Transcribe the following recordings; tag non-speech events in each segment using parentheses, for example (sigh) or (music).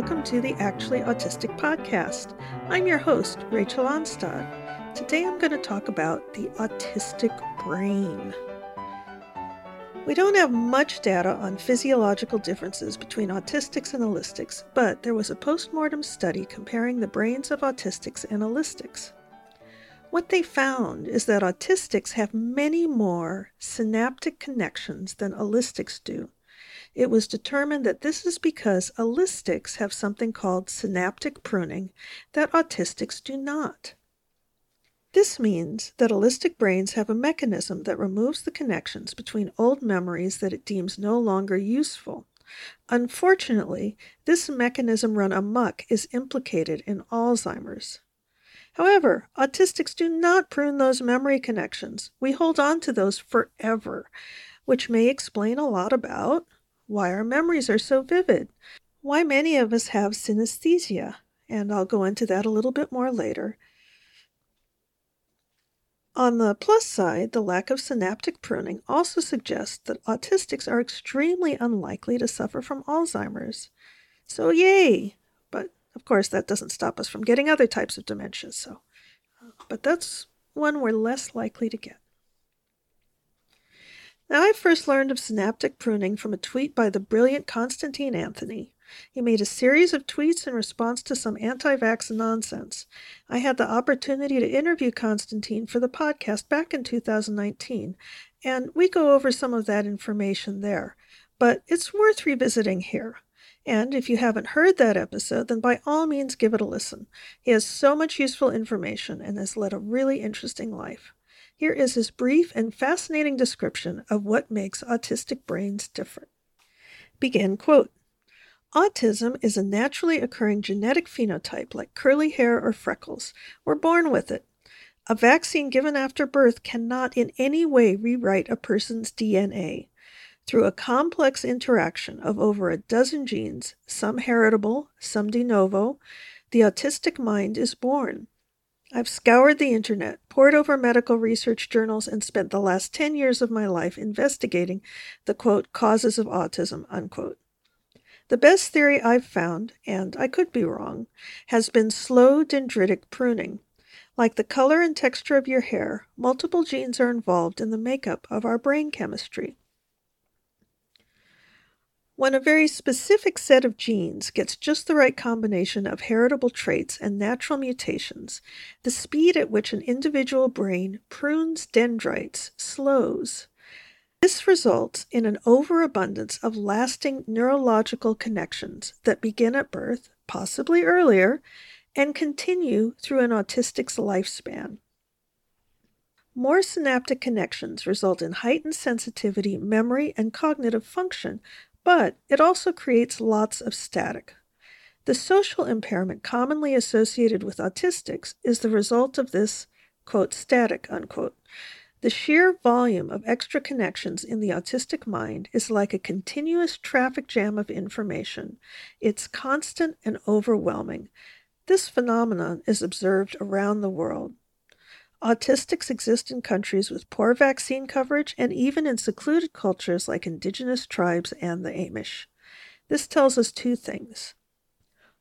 welcome to the Actually Autistic podcast. I'm your host, Rachel Onstad. Today I'm going to talk about the autistic brain. We don't have much data on physiological differences between autistics and allistics, but there was a postmortem study comparing the brains of autistics and allistics. What they found is that autistics have many more synaptic connections than allistics do. It was determined that this is because allistics have something called synaptic pruning that autistics do not. This means that allistic brains have a mechanism that removes the connections between old memories that it deems no longer useful. Unfortunately, this mechanism run amuck is implicated in Alzheimer's. However, autistics do not prune those memory connections. We hold on to those forever, which may explain a lot about why our memories are so vivid, why many of us have synesthesia, and I'll go into that a little bit more later, on the plus side, the lack of synaptic pruning also suggests that autistics are extremely unlikely to suffer from Alzheimer's. So, yay! But of course, that doesn't stop us from getting other types of dementia. So, uh, but that's one we're less likely to get. Now, I first learned of synaptic pruning from a tweet by the brilliant Constantine Anthony. He made a series of tweets in response to some anti vax nonsense. I had the opportunity to interview Constantine for the podcast back in 2019, and we go over some of that information there. But it's worth revisiting here. And if you haven't heard that episode, then by all means give it a listen. He has so much useful information and has led a really interesting life. Here is his brief and fascinating description of what makes autistic brains different. Begin quote Autism is a naturally occurring genetic phenotype like curly hair or freckles. We're born with it. A vaccine given after birth cannot in any way rewrite a person's DNA. Through a complex interaction of over a dozen genes, some heritable, some de novo, the autistic mind is born. I've scoured the internet, pored over medical research journals, and spent the last 10 years of my life investigating the quote, causes of autism, unquote. The best theory I've found, and I could be wrong, has been slow dendritic pruning. Like the color and texture of your hair, multiple genes are involved in the makeup of our brain chemistry. When a very specific set of genes gets just the right combination of heritable traits and natural mutations, the speed at which an individual brain prunes dendrites slows. This results in an overabundance of lasting neurological connections that begin at birth, possibly earlier, and continue through an autistic's lifespan. More synaptic connections result in heightened sensitivity, memory, and cognitive function, but it also creates lots of static. The social impairment commonly associated with autistics is the result of this, quote, static, unquote. The sheer volume of extra connections in the autistic mind is like a continuous traffic jam of information. It's constant and overwhelming. This phenomenon is observed around the world. Autistics exist in countries with poor vaccine coverage and even in secluded cultures like indigenous tribes and the Amish. This tells us two things.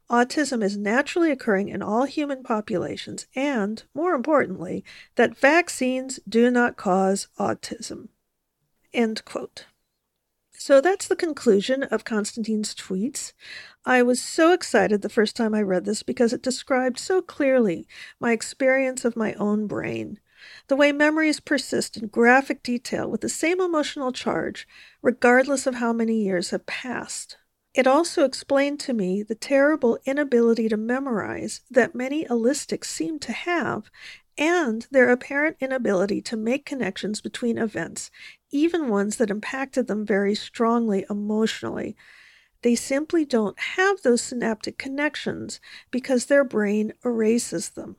Autism is naturally occurring in all human populations, and, more importantly, that vaccines do not cause autism. End quote. So that's the conclusion of Constantine's tweets. I was so excited the first time I read this because it described so clearly my experience of my own brain. The way memories persist in graphic detail with the same emotional charge, regardless of how many years have passed. It also explained to me the terrible inability to memorize that many allistics seem to have, and their apparent inability to make connections between events, even ones that impacted them very strongly emotionally. They simply don't have those synaptic connections because their brain erases them.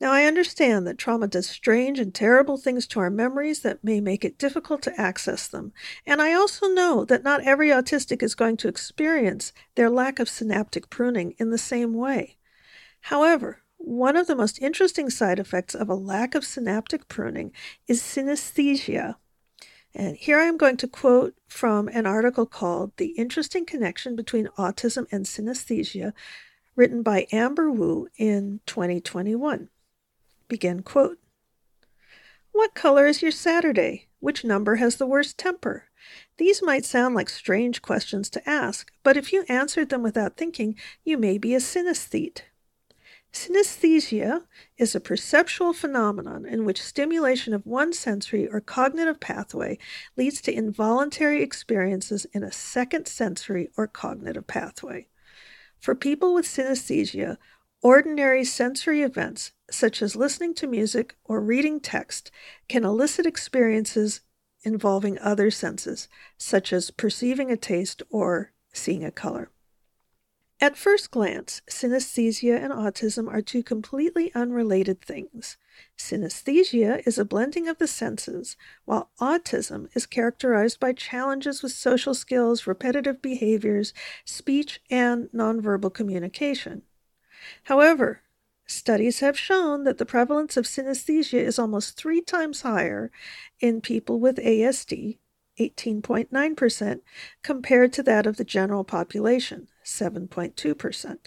Now, I understand that trauma does strange and terrible things to our memories that may make it difficult to access them. And I also know that not every autistic is going to experience their lack of synaptic pruning in the same way. However, one of the most interesting side effects of a lack of synaptic pruning is synesthesia. And here I am going to quote from an article called The Interesting Connection Between Autism and Synesthesia, written by Amber Wu in 2021. Begin quote. What color is your Saturday? Which number has the worst temper? These might sound like strange questions to ask, but if you answered them without thinking, you may be a synesthete. Synesthesia is a perceptual phenomenon in which stimulation of one sensory or cognitive pathway leads to involuntary experiences in a second sensory or cognitive pathway. For people with synesthesia, ordinary sensory events, such as listening to music or reading text, can elicit experiences involving other senses, such as perceiving a taste or seeing a color. At first glance, synesthesia and autism are two completely unrelated things. Synesthesia is a blending of the senses, while autism is characterized by challenges with social skills, repetitive behaviors, speech, and nonverbal communication. However, studies have shown that the prevalence of synesthesia is almost three times higher in people with ASD 18.9%, compared to that of the general population, 7.2%,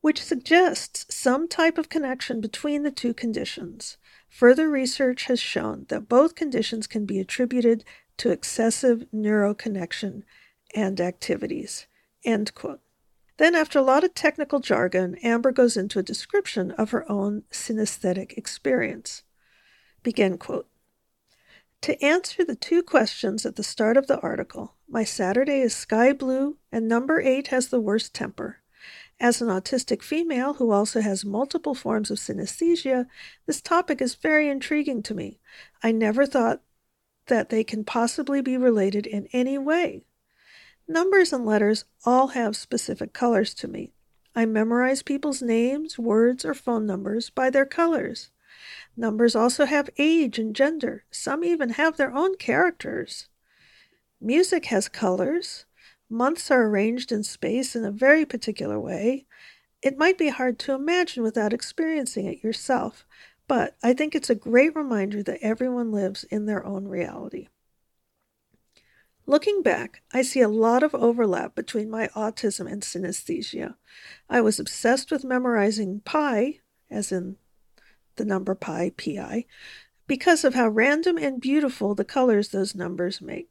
which suggests some type of connection between the two conditions. Further research has shown that both conditions can be attributed to excessive neuroconnection and activities. End quote. Then, after a lot of technical jargon, Amber goes into a description of her own synesthetic experience. Begin quote. To answer the two questions at the start of the article, my Saturday is sky blue and number eight has the worst temper. As an autistic female who also has multiple forms of synesthesia, this topic is very intriguing to me. I never thought that they can possibly be related in any way. Numbers and letters all have specific colors to me. I memorize people's names, words, or phone numbers by their colors. Numbers also have age and gender. Some even have their own characters. Music has colors. Months are arranged in space in a very particular way. It might be hard to imagine without experiencing it yourself, but I think it's a great reminder that everyone lives in their own reality. Looking back, I see a lot of overlap between my autism and synesthesia. I was obsessed with memorizing pi, as in the number pi, pi, because of how random and beautiful the colors those numbers make.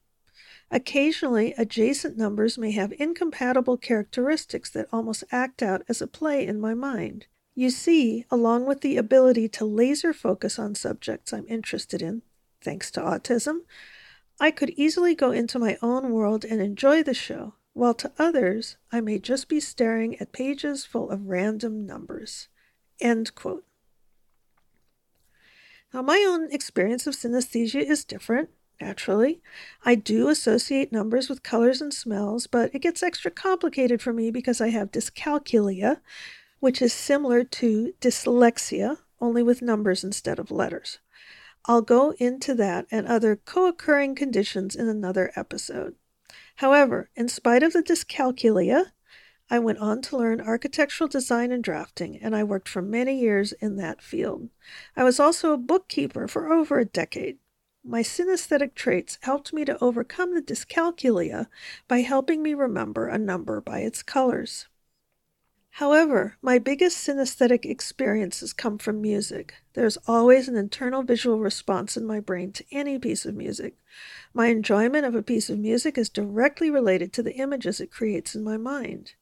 Occasionally, adjacent numbers may have incompatible characteristics that almost act out as a play in my mind. You see, along with the ability to laser focus on subjects I'm interested in, thanks to autism, I could easily go into my own world and enjoy the show, while to others, I may just be staring at pages full of random numbers. End quote. Now, my own experience of synesthesia is different, naturally. I do associate numbers with colors and smells, but it gets extra complicated for me because I have dyscalculia, which is similar to dyslexia, only with numbers instead of letters. I'll go into that and other co occurring conditions in another episode. However, in spite of the dyscalculia, I went on to learn architectural design and drafting, and I worked for many years in that field. I was also a bookkeeper for over a decade. My synesthetic traits helped me to overcome the dyscalculia by helping me remember a number by its colors. However, my biggest synesthetic experiences come from music. There's always an internal visual response in my brain to any piece of music. My enjoyment of a piece of music is directly related to the images it creates in my mind.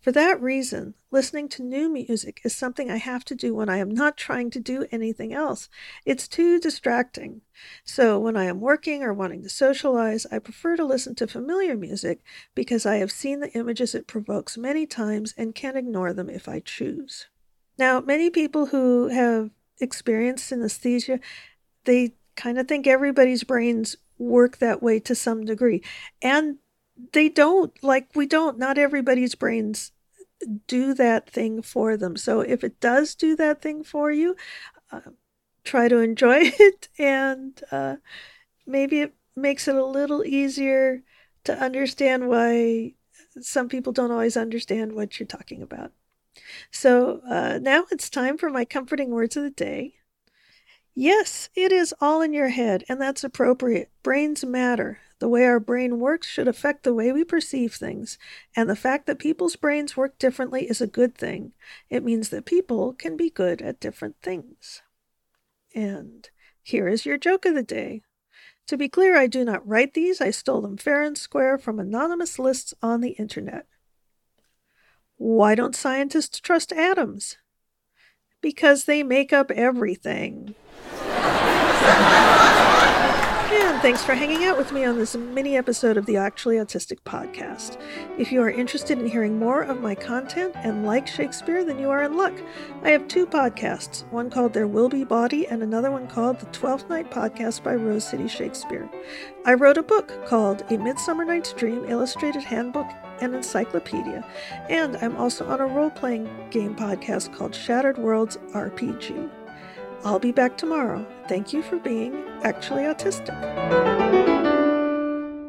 For that reason, listening to new music is something I have to do when I am not trying to do anything else. It's too distracting. So, when I am working or wanting to socialize, I prefer to listen to familiar music because I have seen the images it provokes many times and can ignore them if I choose. Now, many people who have experienced synesthesia, they kind of think everybody's brains work that way to some degree. And they don't like we don't not everybody's brains do that thing for them. So if it does do that thing for you uh, try to enjoy (laughs) it and uh, maybe it makes it a little easier to understand why some people don't always understand what you're talking about. So uh, now it's time for my comforting words of the day Yes, it is all in your head, and that's appropriate. Brains matter. The way our brain works should affect the way we perceive things, and the fact that people's brains work differently is a good thing. It means that people can be good at different things. And here is your joke of the day. To be clear, I do not write these, I stole them fair and square from anonymous lists on the internet. Why don't scientists trust atoms? Because they make up everything. And thanks for hanging out with me on this mini episode of the Actually Autistic podcast. If you are interested in hearing more of my content and like Shakespeare, then you are in luck. I have two podcasts, one called There Will Be Body and another one called The Twelfth Night Podcast by Rose City Shakespeare. I wrote a book called A Midsummer Night's Dream Illustrated Handbook and Encyclopedia, and I'm also on a role playing game podcast called Shattered Worlds RPG. I'll be back tomorrow. Thank you for being actually autistic.